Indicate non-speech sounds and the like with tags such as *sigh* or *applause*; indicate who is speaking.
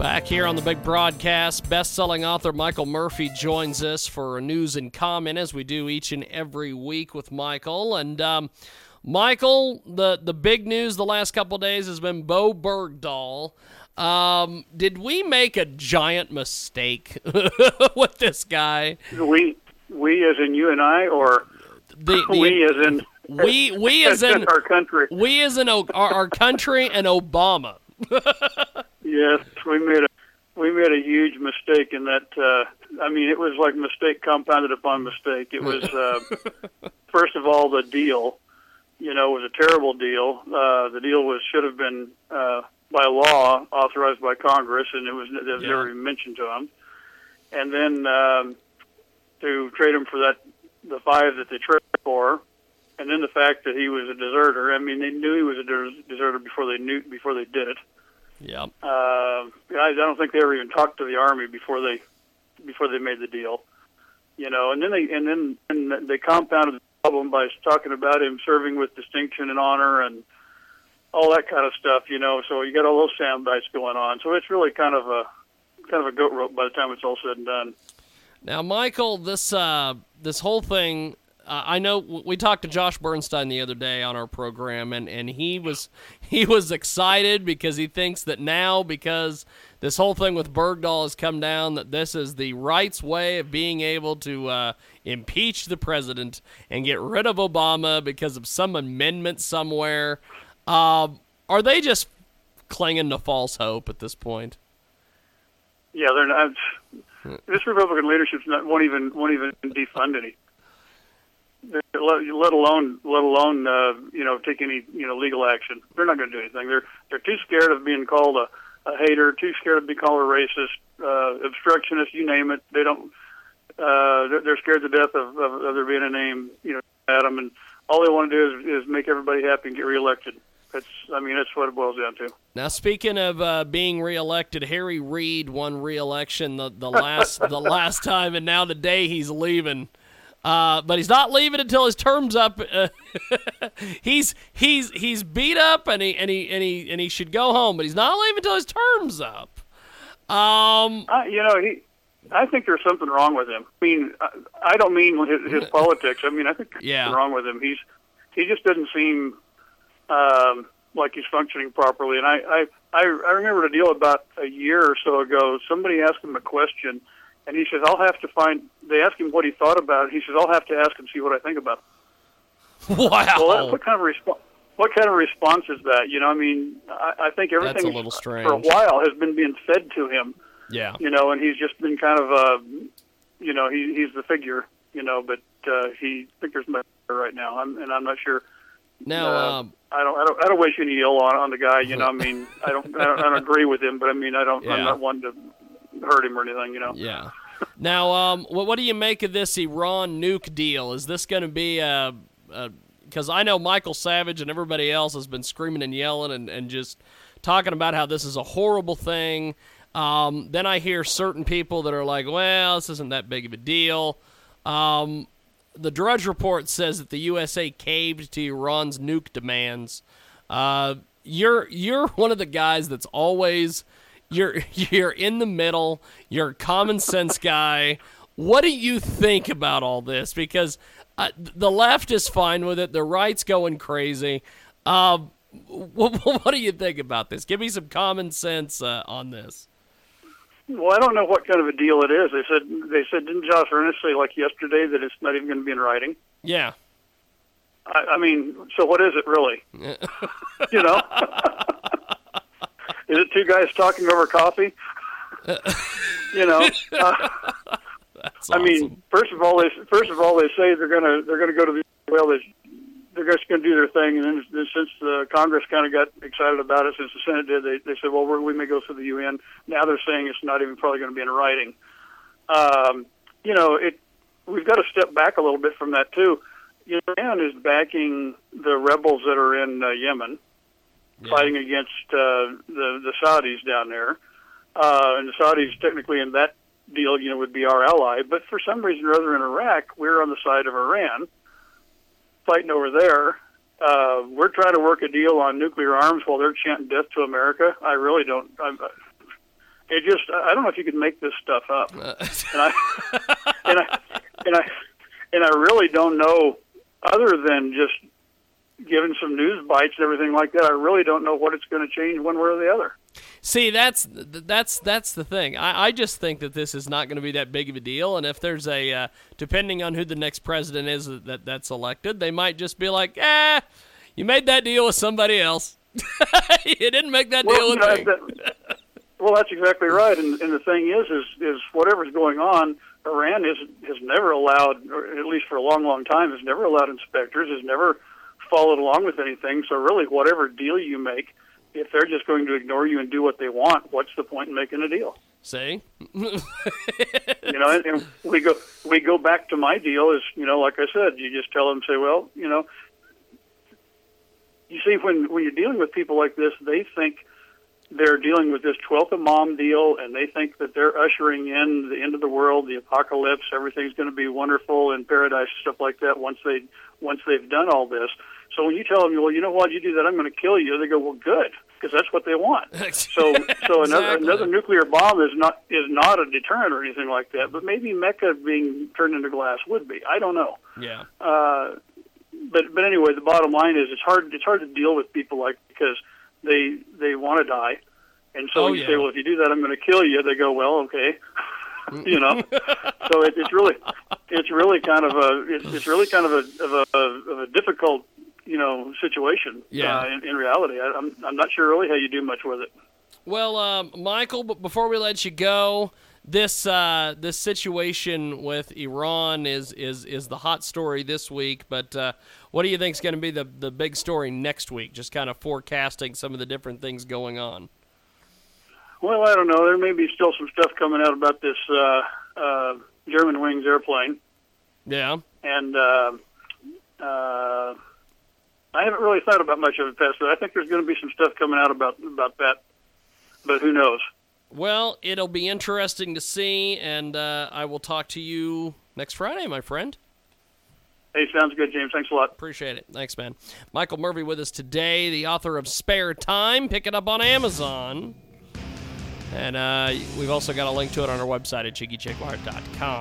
Speaker 1: Back here on the big broadcast, best-selling author Michael Murphy joins us for a news and comment as we do each and every week with Michael. And um, Michael, the the big news the last couple days has been Bowe Bergdahl. Um, did we make a giant mistake *laughs* with this guy?
Speaker 2: We, we as in you and I, or
Speaker 1: The, *laughs* the-
Speaker 2: we as in *laughs*
Speaker 1: we we as in
Speaker 2: our country.
Speaker 1: we as in our, our country and Obama.
Speaker 2: Yes, we made a we made a huge mistake in that. Uh, I mean, it was like mistake compounded upon mistake. It was uh, *laughs* first of all the deal. You know, was a terrible deal. Uh, the deal was should have been uh, by law authorized by Congress, and it was, it was
Speaker 1: Yeah.
Speaker 2: never even mentioned to them. And then um, to trade him for that the five that they traded for, and then the fact that he was a deserter. I mean, they knew he was a deserter before they knew before they did it.
Speaker 1: Yeah.
Speaker 2: Uh, I I don't think they ever even talked to the army before they before they made the deal. You know, and then they and then and they compounded the problem by talking about him serving with distinction and honor and all that kind of stuff. You know, so you got all those sound bites going on. So it's really kind of a kind of a goat rope by the time it's all said and done.
Speaker 1: Now, Michael, this uh, this whole thing. Uh, I know we talked to Josh Bernstein the other day on our program, and, and he was *laughs* he was excited because he thinks that now because this whole thing with Bergdahl has come down that this is the right's way of being able to uh, impeach the president and get rid of Obama because of some amendment somewhere. Uh, are they just clinging to false hope at this point?
Speaker 2: Yeah, they're not. This Republican leadership won't even won't even defund any. Let, alone let alone uh, you know take any you know legal action. They're not going to do anything. They're they're too scared of being called a, a hater, too scared of being called a racist, uh, obstructionist, you name it. They don't. Uh, they're, scared to death of, of, of there being a name you know Adam, and all they want to do is, is make everybody happy and get reelected. That's I mean that's what it boils down to.
Speaker 1: Now, speaking of uh, being reelected, Harry Reid won reelection the, the last the last time, and now today he's leaving. Uh, but he's not leaving until his term's up. Uh, *laughs* he's he's he's beat up, and he and he and he and he should go home. But he's not leaving until his term's up. Um,
Speaker 2: I, you know, he. I think there's something wrong with him. I mean, I, I don't mean his, his *laughs* politics. I mean, I think there's
Speaker 1: Yeah.
Speaker 2: something wrong with him. He's he just doesn't seem um, like he's functioning properly. And I, I I I remember a deal about a year or so ago. Somebody asked him a question, and he says, "I'll have to find." They asked him what he thought about it. He says, "I'll have to ask and see what I think about." it." *laughs*
Speaker 1: wow,
Speaker 2: Well, that, what kind of response? What kind of response is that? You know, I mean, I, I think
Speaker 1: a
Speaker 2: everything
Speaker 1: little
Speaker 2: for a while has been being fed to him
Speaker 1: yeah.
Speaker 2: you know, and he's just been kind of, uh, you know, he, he's the figure, you know, but uh, he I think there's much right now, I'm, and I'm not sure.
Speaker 1: Now,
Speaker 2: uh,
Speaker 1: um,
Speaker 2: I don't, I don't, I don't wish any ill on on the guy, you know. I *laughs* mean, I don't, I don't, I don't agree with him, but I mean, I don't,
Speaker 1: Yeah.
Speaker 2: I'm not one to hurt him or anything, you know.
Speaker 1: Yeah. Now, um, what, what do you make of this Iran nuke deal? Is this going to be a? Because I know Michael Savage and everybody else has been screaming and yelling and, and just talking about how this is a horrible thing. Um, then I hear certain people that are like, "Well, this isn't that big of a deal." Um, the Drudge Report says that the USA caved to Iran's nuke demands. Uh, you're you're one of the guys that's always you're you're in the middle. You're a common sense guy. What do you think about all this? Because uh, the left is fine with it. The right's going crazy. Uh, what, *laughs* what do you think about this? Give me some common sense uh, on this.
Speaker 2: Well, I don't know what kind of a deal it is. They said, they said, didn't Josh Earnest say like yesterday that it's not even going to be in writing?
Speaker 1: Yeah.
Speaker 2: I, I mean, so what is it really? *laughs* you know, *laughs* is it two guys talking over coffee? *laughs* you know, uh,
Speaker 1: That's
Speaker 2: I mean, first of all, they first of all they say they're gonna they're gonna go to the well, they, they're just gonna do their thing, and then then since the Congress kind of got excited about it, since the Senate did, they they said, well, we're, we may go through the UN. Now they're saying it's not even probably going to be in writing. Um, you know, it we've got to step back a little bit from that too. Iran is backing the rebels that are in uh, Yemen
Speaker 1: Yeah.
Speaker 2: fighting against uh, the the Saudis down there, uh, and the Saudis technically in that deal, you know, would be our ally. But for some reason or other in Iraq, we're on the side of Iran, fighting over there. Uh, we're trying to work a deal on nuclear arms while they're chanting death to America. I really don't. I'm, it just I don't know if you could make this stuff up.
Speaker 1: Uh, *laughs*
Speaker 2: and I and I and I and I really don't know other than just given some news bites and everything like that. I really don't know what it's going to change one way or the other.
Speaker 1: See, that's that's that's the thing. I, I just think that this is not going to be that big of a deal, and if there's a uh, depending on who the next president is that that's elected, they might just be like, "Eh, you made that deal with somebody else. *laughs* you didn't make that
Speaker 2: well,
Speaker 1: deal with
Speaker 2: know,
Speaker 1: me."
Speaker 2: That, well, that's exactly right. And, and the thing is, is is whatever's going on, Iran is has never allowed, or at least for a long, long time, has never allowed inspectors, has never followed along with anything. So really, whatever deal you make, if they're just going to ignore you and do what they want, what's the point in making a deal?
Speaker 1: See,
Speaker 2: you know, and, and we go we go back to my deal is you know, like I said, you just tell them, say, well, you know, you see, when when you're dealing with people like this, they think they're dealing with this 12th Imam deal, and they think that they're ushering in the end of the world, the apocalypse, everything's going to be wonderful in paradise, stuff like that. Once they once they've done all this, so when you tell them, well, you know what, you do that, I'm going to kill you. They go, well, good, because that's what they want. *laughs* So so another
Speaker 1: Exactly.
Speaker 2: another nuclear bomb is not is not a deterrent or anything like that. But maybe Mecca being turned into glass would be. I don't know.
Speaker 1: yeah,
Speaker 2: Uh, but but anyway, the bottom line is it's hard it's hard to deal with people like because they they want to die, and so
Speaker 1: Oh,
Speaker 2: when you say, well, if you do that, I'm going to kill you. They go, well, okay, *laughs* you know. so it, it's really it's really kind of a it's, it's really kind of a of a of a difficult you know situation.
Speaker 1: Yeah.
Speaker 2: Uh, in, in reality, I, I'm I'm not sure really how you do much with it.
Speaker 1: Well, um, Michael, but before we let you go, this uh, this situation with Iran is is is the hot story this week. But uh, what do you think is going to be the the big story next week? Just kind of forecasting some of the different things going on.
Speaker 2: Well, I don't know. There may be still some stuff coming out about this uh, uh, Germanwings airplane.
Speaker 1: Yeah.
Speaker 2: and uh, uh, I haven't really thought about much of it past, but I think there's going to be some stuff coming out about about that. But who knows?
Speaker 1: Well, it'll be interesting to see, and uh, I will talk to you next Friday, my friend.
Speaker 2: Hey, sounds good, James. Thanks a lot.
Speaker 1: Appreciate it. Thanks, man. Michael Murphy with us today, the author of Spare Time. Pick it up on Amazon. And uh, we've also got a link to it on our website at jiggyjaguar.com.